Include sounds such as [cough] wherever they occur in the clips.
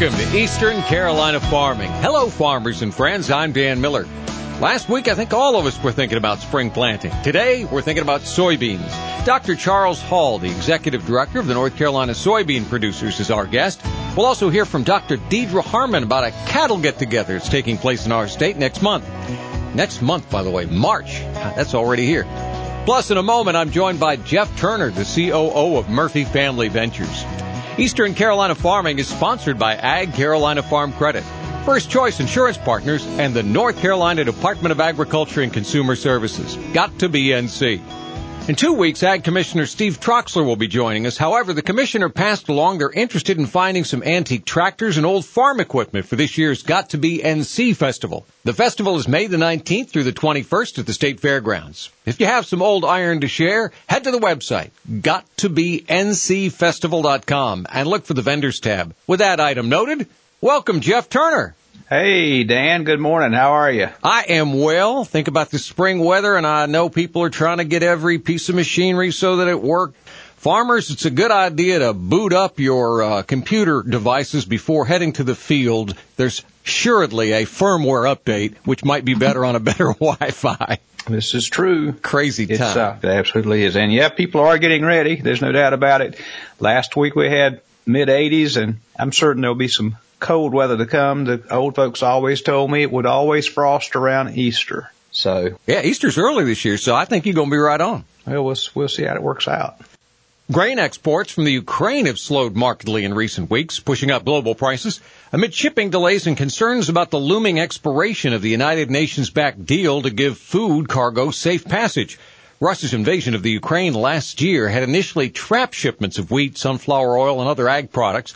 Welcome to Eastern Carolina Farming. Hello, farmers and friends. I'm Dan Miller. Last week, I think all of us were thinking about spring planting. Today, we're thinking about soybeans. Dr. Charles Hall, the Executive Director of the North Carolina Soybean Producers, is our guest. We'll also hear from Dr. Deidre Harmon about a cattle get-together that's taking place in our state next month. Next month, by the way, March. That's already here. Plus, in a moment, I'm joined by Jeff Turner, the COO of Murphy Family Ventures. Eastern Carolina Farming is sponsored by Ag Carolina Farm Credit, First Choice Insurance Partners, and the North Carolina Department of Agriculture and Consumer Services. Got to be NC. In two weeks, Ag Commissioner Steve Troxler will be joining us. However, the commissioner passed along they're interested in finding some antique tractors and old farm equipment for this year's Got to Be NC Festival. The festival is May the 19th through the 21st at the State Fairgrounds. If you have some old iron to share, head to the website, gottobencfestival.com, and look for the vendors tab. With that item noted, welcome Jeff Turner. Hey, Dan. Good morning. How are you? I am well. Think about the spring weather, and I know people are trying to get every piece of machinery so that it works. Farmers, it's a good idea to boot up your uh, computer devices before heading to the field. There's assuredly a firmware update, which might be better on a better [laughs] Wi-Fi. This is true. Crazy time. It's, uh, it absolutely is. And yeah, people are getting ready. There's no doubt about it. Last week we had mid 80s and I'm certain there'll be some cold weather to come. The old folks always told me it would always frost around Easter. So yeah, Easter's early this year, so I think you're going to be right on. Well, we'll we'll see how it works out. Grain exports from the Ukraine have slowed markedly in recent weeks, pushing up global prices amid shipping delays and concerns about the looming expiration of the United Nations backed deal to give food cargo safe passage. Russia's invasion of the Ukraine last year had initially trapped shipments of wheat, sunflower oil, and other ag products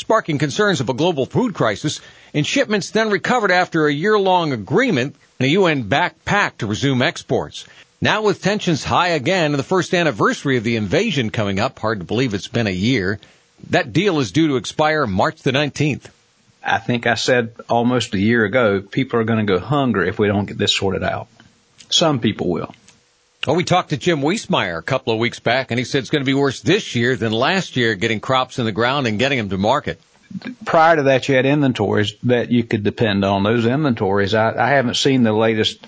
sparking concerns of a global food crisis, and shipments then recovered after a year-long agreement and a UN-backed pact to resume exports. Now with tensions high again and the first anniversary of the invasion coming up, hard to believe it's been a year, that deal is due to expire March the 19th. I think I said almost a year ago, people are going to go hungry if we don't get this sorted out. Some people will. Well, we talked to Jim Wiesemeyer a couple of weeks back, and he said it's going to be worse this year than last year getting crops in the ground and getting them to market. Prior to that, you had inventories that you could depend on. Those inventories, I, I haven't seen the latest,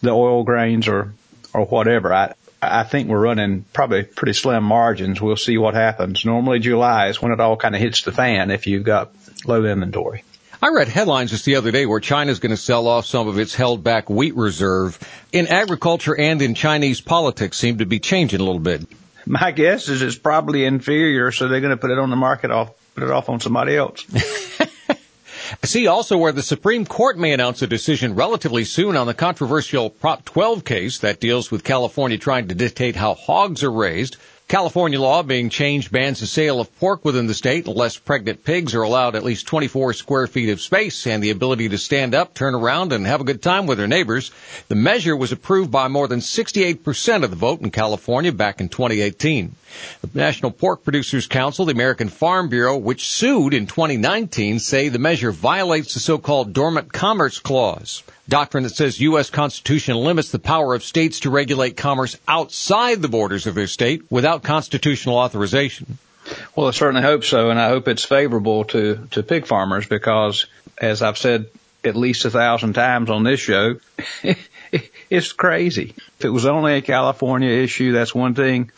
the oil grains or or whatever. I I think we're running probably pretty slim margins. We'll see what happens. Normally, July is when it all kind of hits the fan if you've got low inventory. I read headlines just the other day where China's going to sell off some of its held back wheat reserve. In agriculture and in Chinese politics seem to be changing a little bit. My guess is it's probably inferior, so they're going to put it on the market off, put it off on somebody else. [laughs] See also where the Supreme Court may announce a decision relatively soon on the controversial Prop 12 case that deals with California trying to dictate how hogs are raised. California law being changed bans the sale of pork within the state unless pregnant pigs are allowed at least 24 square feet of space and the ability to stand up, turn around, and have a good time with their neighbors. The measure was approved by more than 68% of the vote in California back in 2018. The National Pork Producers Council, the American Farm Bureau, which sued in 2019, say the measure violates the so-called dormant commerce clause doctrine that says U.S. Constitution limits the power of states to regulate commerce outside the borders of their state without constitutional authorization. Well, I certainly hope so, and I hope it's favorable to, to pig farmers because, as I've said at least a thousand times on this show, [laughs] it's crazy. If it was only a California issue, that's one thing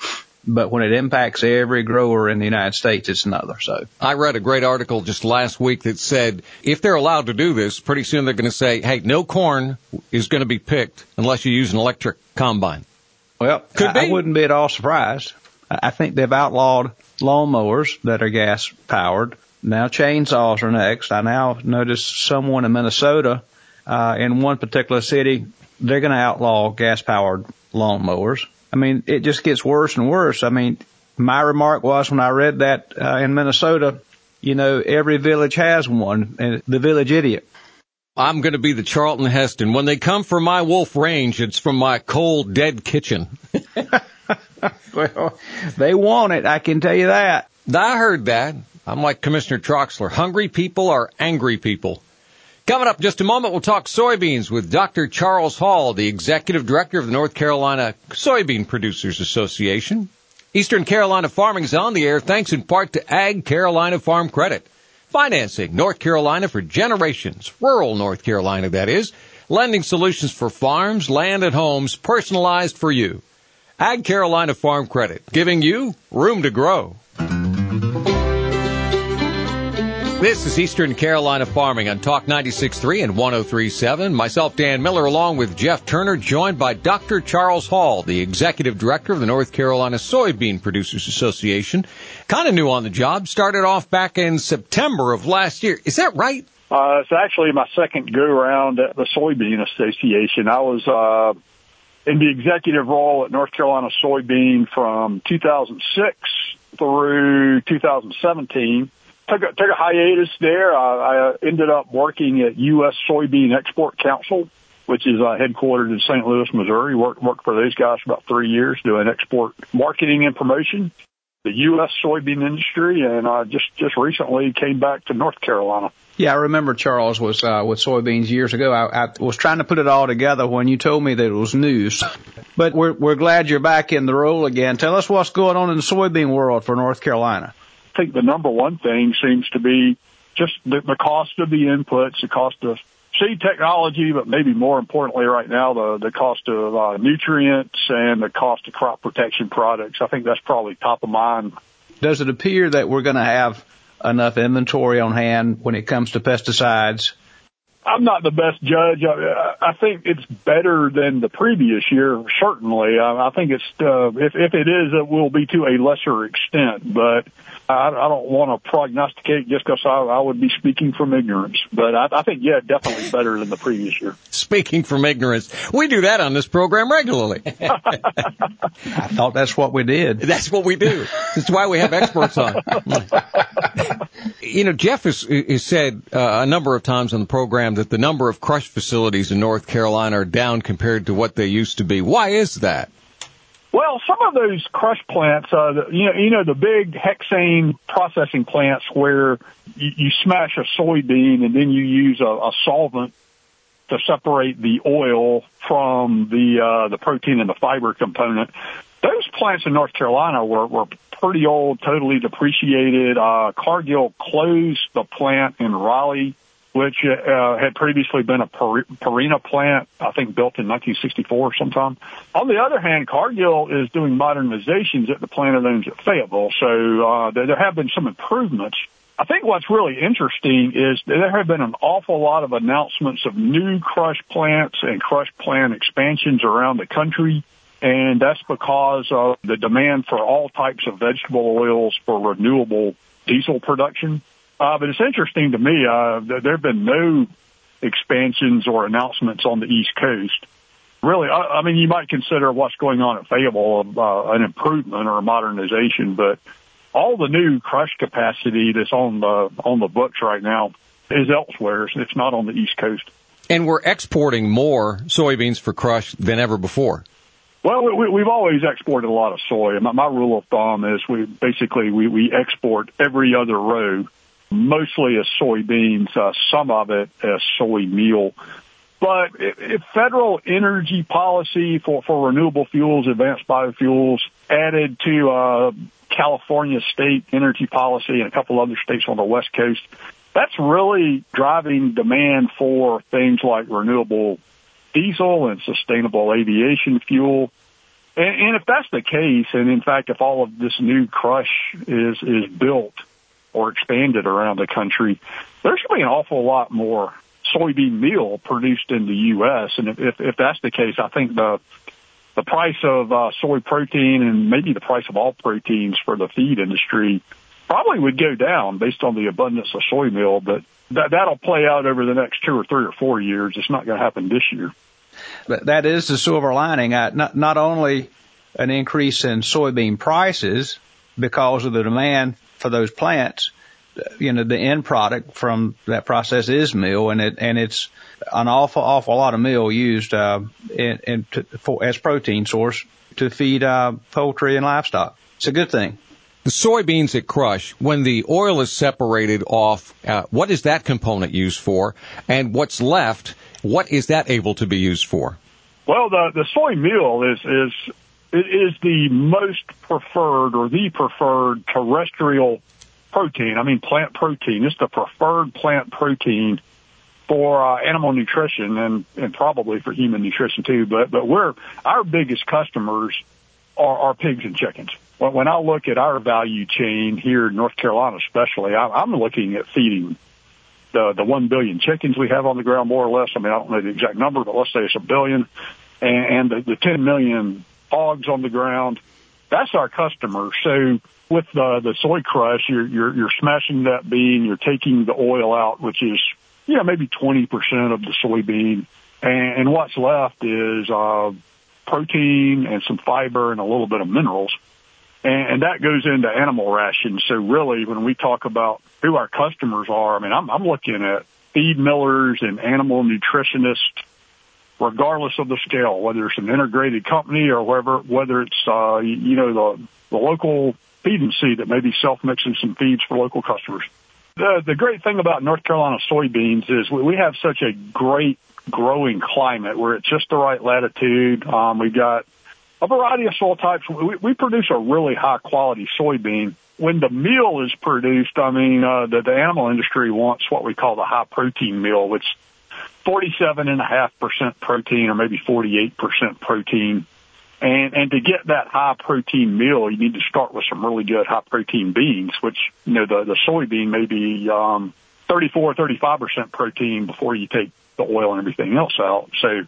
but when it impacts every grower in the United States, it's another. So I read a great article just last week that said if they're allowed to do this, pretty soon they're going to say, "Hey, no corn is going to be picked unless you use an electric combine." Well, Could I, I wouldn't be at all surprised. I think they've outlawed lawnmowers that are gas powered. Now chainsaws are next. I now noticed someone in Minnesota, uh, in one particular city, they're going to outlaw gas powered lawnmowers. I mean, it just gets worse and worse. I mean, my remark was when I read that uh, in Minnesota, you know, every village has one, and the village idiot. I'm going to be the Charlton Heston. When they come for my wolf range, it's from my cold, dead kitchen. [laughs] well, they want it. I can tell you that. I heard that. I'm like Commissioner Troxler. Hungry people are angry people. Coming up in just a moment, we'll talk soybeans with Dr. Charles Hall, the Executive Director of the North Carolina Soybean Producers Association. Eastern Carolina Farming is on the air thanks in part to Ag Carolina Farm Credit. Financing North Carolina for generations. Rural North Carolina, that is. Lending solutions for farms, land, and homes personalized for you. Ag Carolina Farm Credit, giving you room to grow. This is Eastern Carolina Farming on Talk 96.3 and 103.7. Myself, Dan Miller, along with Jeff Turner, joined by Dr. Charles Hall, the Executive Director of the North Carolina Soybean Producers Association. Kind of new on the job. Started off back in September of last year. Is that right? Uh, it's actually my second go around at the Soybean Association. I was, uh, in the executive role at North Carolina Soybean from 2006 through 2017 took a, took a hiatus there. I, I ended up working at U.S. Soybean Export Council, which is uh, headquartered in St. Louis, Missouri. Worked worked for those guys for about three years doing export marketing and promotion, the U.S. soybean industry, and I just just recently came back to North Carolina. Yeah, I remember Charles was uh, with soybeans years ago. I, I was trying to put it all together when you told me that it was news. But we're we're glad you're back in the role again. Tell us what's going on in the soybean world for North Carolina think the number one thing seems to be just the, the cost of the inputs, the cost of seed technology, but maybe more importantly right now, the, the cost of uh, nutrients and the cost of crop protection products. I think that's probably top of mind. Does it appear that we're going to have enough inventory on hand when it comes to pesticides? I'm not the best judge. I, I think it's better than the previous year, certainly. I, I think it's, uh, if, if it is, it will be to a lesser extent, but I, I don't want to prognosticate just because I, I would be speaking from ignorance. But I, I think, yeah, definitely better than the previous year. [laughs] Speaking from ignorance. We do that on this program regularly. [laughs] [laughs] I thought that's what we did. That's what we do. That's why we have experts on. you know, Jeff has, has said uh, a number of times on the program that the number of crush facilities in North Carolina are down compared to what they used to be. Why is that? Well, some of those crush plants, uh, the, you know, you know, the big hexane processing plants where you, you smash a soybean and then you use a, a solvent to separate the oil from the uh, the protein and the fiber component. Those plants in North Carolina were, were pretty old, totally depreciated. Uh, Cargill closed the plant in Raleigh which uh, had previously been a Purina plant, I think built in 1964 sometime. On the other hand, Cargill is doing modernizations at the plant it owns at Fayetteville, so uh, there have been some improvements. I think what's really interesting is there have been an awful lot of announcements of new crush plants and crush plant expansions around the country. And that's because of the demand for all types of vegetable oils for renewable diesel production. Uh, but it's interesting to me, uh, there have been no expansions or announcements on the East Coast. Really, I, I mean, you might consider what's going on at Fayetteville uh, an improvement or a modernization, but all the new crush capacity that's on the on the books right now is elsewhere. It's not on the East Coast. And we're exporting more soybeans for crush than ever before. Well, we, we've always exported a lot of soy. My, my rule of thumb is we basically we, we export every other row mostly as soybeans, uh, some of it as soy meal. But if federal energy policy for, for renewable fuels, advanced biofuels, added to uh, California state energy policy and a couple other states on the West Coast, that's really driving demand for things like renewable diesel and sustainable aviation fuel. And, and if that's the case, and in fact, if all of this new crush is is built or expanded around the country, there's going to be an awful lot more soybean meal produced in the U.S. And if, if, if that's the case, I think the the price of uh, soy protein and maybe the price of all proteins for the feed industry probably would go down based on the abundance of soy meal. But that that'll play out over the next two or three or four years. It's not going to happen this year. But that is the silver lining. Not not only an increase in soybean prices because of the demand for those plants, you know, the end product from that process is meal, and it and it's an awful awful lot of meal used uh, in, in to, for as protein source to feed uh, poultry and livestock. It's a good thing. The soybeans that crush, when the oil is separated off, uh, what is that component used for? And what's left, what is that able to be used for? Well, the the soy meal is is it is the most preferred or the preferred terrestrial protein. I mean plant protein. It's the preferred plant protein for uh, animal nutrition and and probably for human nutrition too. But but we're our biggest customers are, are pigs and chickens. When, when I look at our value chain here in North Carolina, especially, I, I'm looking at feeding the the one billion chickens we have on the ground, more or less. I mean, I don't know the exact number, but let's say it's a billion, and, and the, the 10 million hogs on the ground. That's our customer. So with the the soy crush, you're you're you're smashing that bean, you're taking the oil out, which is you know maybe 20% of the soybean, and, and what's left is uh, protein and some fiber and a little bit of minerals. And, and that goes into animal rations. So really, when we talk about who our customers are, I mean, I'm, I'm looking at feed millers and animal nutritionists, regardless of the scale, whether it's an integrated company or whether, whether it's, uh, you know, the, the local feed and seed that may be self-mixing some feeds for local customers. The, the great thing about North Carolina soybeans is we, we have such a great growing climate where it's just the right latitude. Um, we've got a variety of soil types. We, we produce a really high quality soybean. When the meal is produced, I mean, uh, the, the animal industry wants what we call the high protein meal, which 47.5% protein or maybe 48% protein. And, and to get that high protein meal, you need to start with some really good high protein beans, which, you know, the, the soybean may be, um, 34, 35% protein before you take the oil and everything else out. So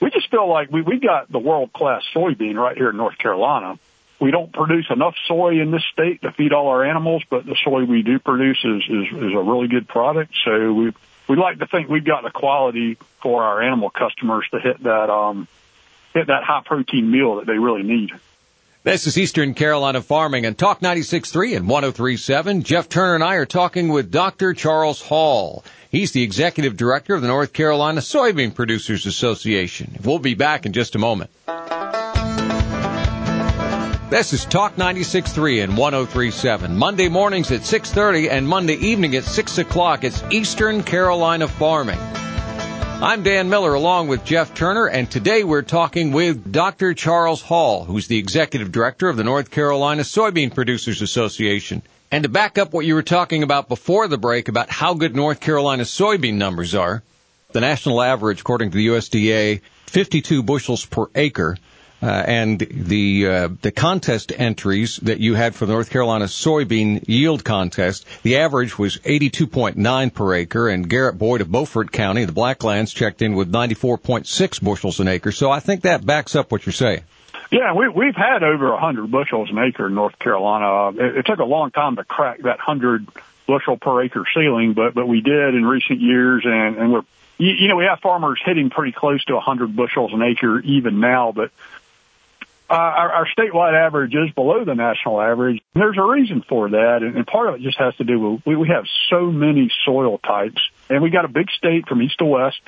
we just feel like we, we got the world class soybean right here in North Carolina. We don't produce enough soy in this state to feed all our animals, but the soy we do produce is, is, is a really good product. So we, we like to think we've got the quality for our animal customers to hit that, um, hit that high protein meal that they really need. This is Eastern Carolina Farming and Talk 96.3 and 103.7. Jeff Turner and I are talking with Dr. Charles Hall. He's the executive director of the North Carolina Soybean Producers Association. We'll be back in just a moment. This is Talk 96.3 and 103.7. Monday mornings at 6.30 and Monday evening at 6 o'clock. It's Eastern Carolina Farming. I'm Dan Miller along with Jeff Turner, and today we're talking with Dr. Charles Hall, who's the executive director of the North Carolina Soybean Producers Association. And to back up what you were talking about before the break about how good North Carolina soybean numbers are, the national average, according to the USDA, 52 bushels per acre. Uh, and the uh, the contest entries that you had for the North Carolina soybean yield contest, the average was 82.9 per acre, and Garrett Boyd of Beaufort County, the Blacklands, checked in with 94.6 bushels an acre. So I think that backs up what you're saying. Yeah, we, we've had over a hundred bushels an acre in North Carolina. It, it took a long time to crack that hundred bushel per acre ceiling, but but we did in recent years, and and we're you, know we have farmers hitting pretty close to a hundred bushels an acre even now, but uh, our, our statewide average is below the national average. And There's a reason for that, and, and part of it just has to do with we, we have so many soil types, and we got a big state from east to west.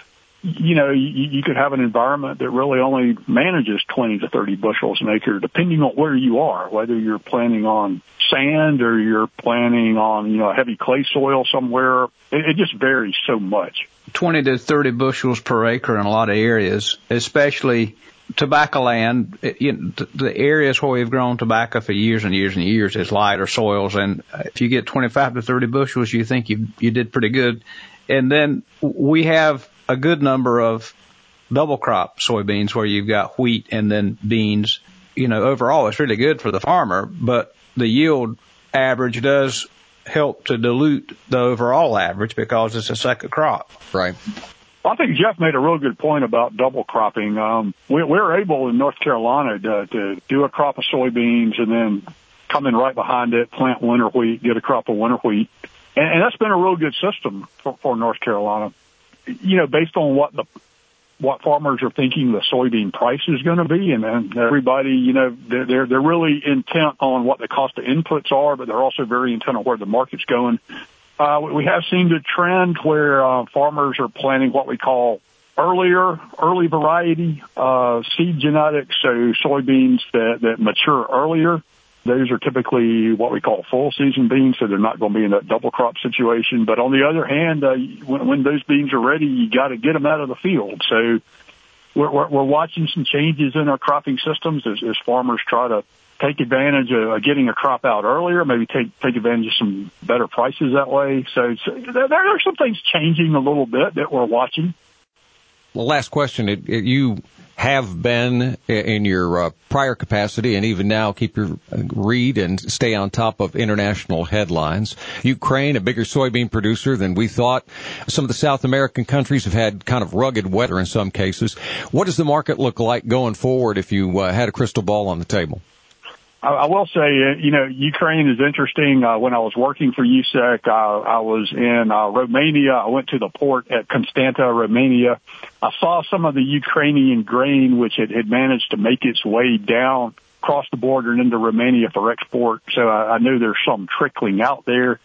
You know, you, you could have an environment that really only manages 20 to 30 bushels an acre, depending on where you are, whether you're planting on sand or you're planting on, you know, heavy clay soil somewhere. It, it just varies so much. 20 to 30 bushels per acre in a lot of areas, especially tobacco land, you know, the areas where we've grown tobacco for years and years and years is lighter soils. And if you get 25 to 30 bushels, you think you, you did pretty good. And then we have a good number of double crop soybeans where you've got wheat and then beans. You know, overall it's really good for the farmer, but the yield average does help to dilute the overall average because it's a second crop. Right. Well, I think Jeff made a real good point about double cropping. Um, we, we're able in North Carolina to, to do a crop of soybeans and then come in right behind it, plant winter wheat, get a crop of winter wheat. And, and that's been a real good system for, for North Carolina. You know, based on what the what farmers are thinking the soybean price is going to be, and, and everybody, you know, they're, they're they're really intent on what the cost of inputs are, but they're also very intent on where the market's going. Uh, we have seen a trend where uh, farmers are planting what we call earlier, early variety uh, seed genetics, so soybeans that, that mature earlier. Those are typically what we call full season beans, so they're not going to be in that double crop situation. But on the other hand, uh, when, when those beans are ready, you got to get them out of the field. So we're, we're, we're watching some changes in our cropping systems as, as farmers try to take advantage of getting a crop out earlier, maybe take take advantage of some better prices that way. So, so there, there are some things changing a little bit that we're watching. Last question. It, it, you have been in your uh, prior capacity and even now keep your uh, read and stay on top of international headlines. Ukraine, a bigger soybean producer than we thought. Some of the South American countries have had kind of rugged weather in some cases. What does the market look like going forward if you uh, had a crystal ball on the table? I will say, uh, you know, Ukraine is interesting. Uh, when I was working for USSEC, uh, I was in uh, Romania. I went to the port at Constanta, Romania. I saw some of the Ukrainian grain, which had, had managed to make its way down across the border and into Romania for export. So I, I knew there's some trickling out there.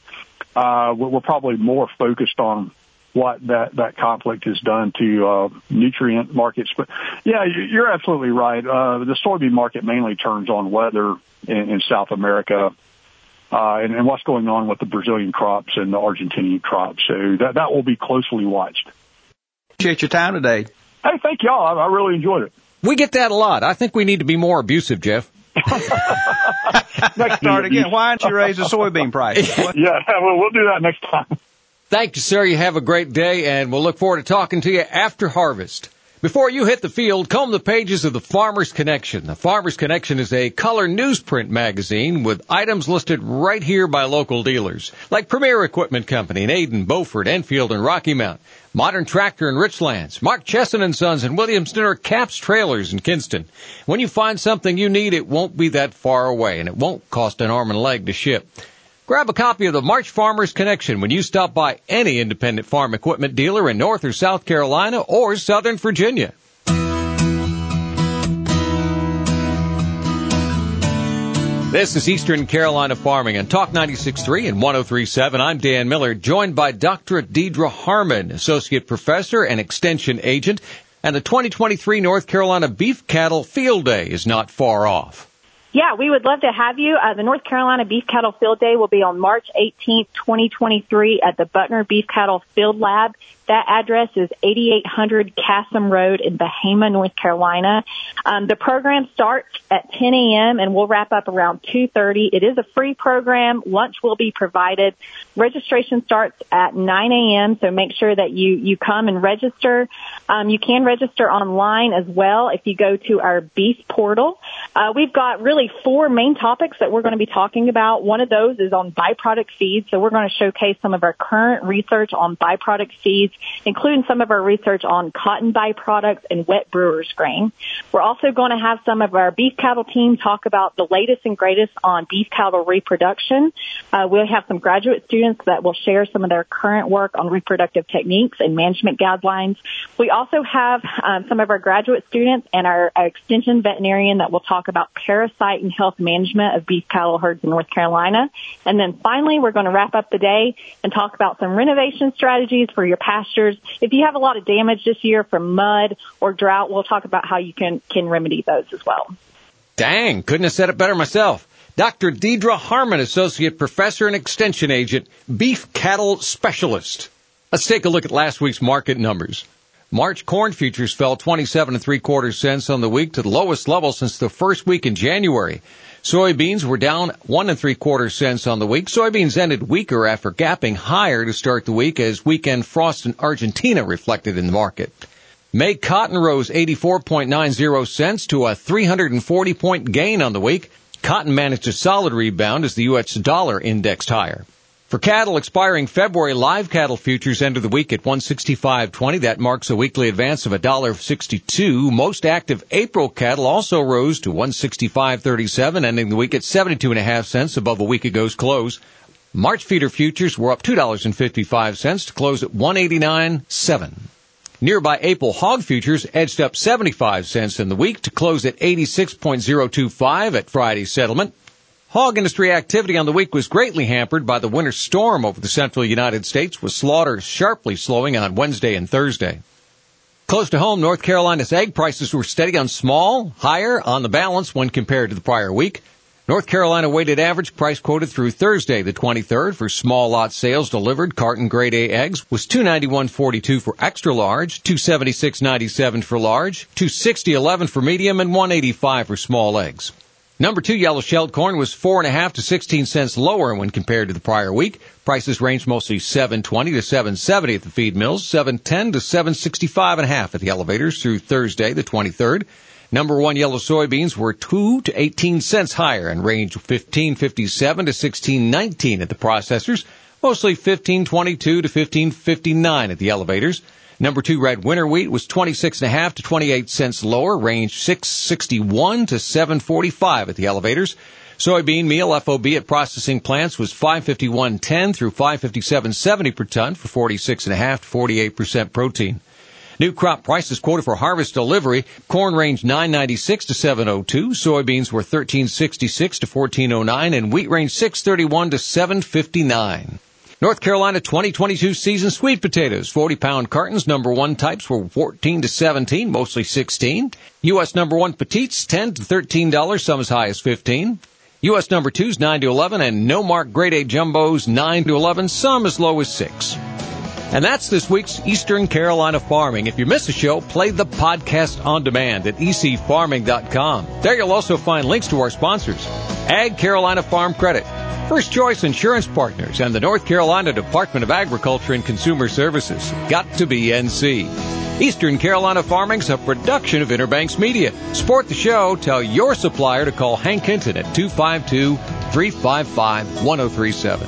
Uh, we're probably more focused on what that that conflict has done to uh, nutrient markets. But yeah, you're absolutely right. Uh, the soybean market mainly turns on weather in, in South America. Uh, and, and what's going on with the Brazilian crops and the Argentinian crops. So that, that will be closely watched. Appreciate your time today. Hey, thank y'all. I, I really enjoyed it. We get that a lot. I think we need to be more abusive, Jeff. [laughs] next start again. Why don't you raise the soybean price? [laughs] yeah, well, we'll do that next time. Thank you, sir. You have a great day, and we'll look forward to talking to you after harvest. Before you hit the field, comb the pages of the Farmer's Connection. The Farmer's Connection is a color newsprint magazine with items listed right here by local dealers, like Premier Equipment Company in Ayden, Beaufort, Enfield, and Rocky Mount, Modern Tractor in Richlands, Mark Chesson and Sons and Williamston or Caps Trailers in Kinston. When you find something you need, it won't be that far away, and it won't cost an arm and leg to ship. Grab a copy of the March Farmers Connection when you stop by any independent farm equipment dealer in North or South Carolina or Southern Virginia. This is Eastern Carolina Farming on Talk 96.3 and 103.7. I'm Dan Miller, joined by Dr. Deidre Harmon, Associate Professor and Extension Agent. And the 2023 North Carolina Beef Cattle Field Day is not far off. Yeah, we would love to have you. Uh, the North Carolina Beef Cattle Field Day will be on March 18th, 2023 at the Butner Beef Cattle Field Lab that address is 8800 Cassim Road in Bahama, North Carolina. Um, the program starts at 10 a.m. and we'll wrap up around 2.30. It is a free program. Lunch will be provided. Registration starts at 9 a.m. So make sure that you, you come and register. Um, you can register online as well if you go to our beef portal. Uh, we've got really four main topics that we're going to be talking about. One of those is on byproduct feeds. So we're going to showcase some of our current research on byproduct feeds including some of our research on cotton byproducts and wet brewer's grain. We're also going to have some of our beef cattle team talk about the latest and greatest on beef cattle reproduction. Uh, we'll have some graduate students that will share some of their current work on reproductive techniques and management guidelines. We also have um, some of our graduate students and our, our extension veterinarian that will talk about parasite and health management of beef cattle herds in North Carolina. And then finally, we're going to wrap up the day and talk about some renovation strategies for your pasture pastures. If you have a lot of damage this year from mud or drought, we'll talk about how you can, can remedy those as well. Dang, couldn't have said it better myself. Dr. Deidre Harmon, Associate Professor and Extension Agent, Beef Cattle Specialist. Let's take a look at last week's market numbers. March corn futures fell 27 and three quarters cents on the week to the lowest level since the first week in January. Soybeans were down one and three quarter cents on the week. Soybeans ended weaker after gapping higher to start the week as weekend frost in Argentina reflected in the market. May cotton rose 84.90 cents to a 340 point gain on the week. Cotton managed a solid rebound as the U.S. dollar indexed higher. For cattle expiring February, live cattle futures ended the week at 165.20. That marks a weekly advance of $1.62. Most active April cattle also rose to 165.37, ending the week at 72 cents above a week ago's close. March feeder futures were up $2.55 to close at 189.7. Nearby April hog futures edged up 75 cents in the week to close at 86.025 at Friday's settlement. Hog industry activity on the week was greatly hampered by the winter storm over the central United States, with slaughter sharply slowing on Wednesday and Thursday. Close to home, North Carolina's egg prices were steady on small, higher on the balance when compared to the prior week. North Carolina weighted average price quoted through Thursday, the 23rd, for small lot sales delivered carton grade A eggs was 291.42 for extra large, 276.97 for large, 260.11 for medium, and 185 for small eggs. Number two yellow shelled corn was four and a half to 16 cents lower when compared to the prior week. Prices ranged mostly 720 to 770 at the feed mills, 710 to 765 and a half at the elevators through Thursday, the 23rd. Number one yellow soybeans were 2 to 18 cents higher and ranged 1557 to 1619 at the processors, mostly 1522 to 1559 at the elevators. Number two red winter wheat was 26 and a half to 28 cents lower, ranged 661 to 745 at the elevators. Soybean meal FOB at processing plants was 551.10 through 557.70 per ton for 46 and a half to 48% protein. New crop prices quoted for harvest delivery. Corn ranged 996 to 702. Soybeans were 1366 to 1409 and wheat ranged 631 to 759. North Carolina 2022 season sweet potatoes, 40 pound cartons, number one types were 14 to 17, mostly 16. U.S. number one petites, 10 to $13, some as high as 15. U.S. number twos, 9 to 11, and no mark grade A jumbos, 9 to 11, some as low as 6. And that's this week's Eastern Carolina Farming. If you miss a show, play the podcast on demand at ecfarming.com. There you'll also find links to our sponsors. Ag Carolina Farm Credit, First Choice Insurance Partners, and the North Carolina Department of Agriculture and Consumer Services. Got to be NC. Eastern Carolina Farming's a production of Inner Banks Media. Support the show. Tell your supplier to call Hank Hinton at 252 355 1037.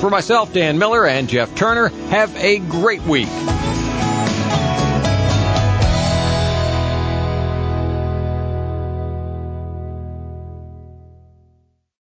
For myself, Dan Miller, and Jeff Turner, have a great week.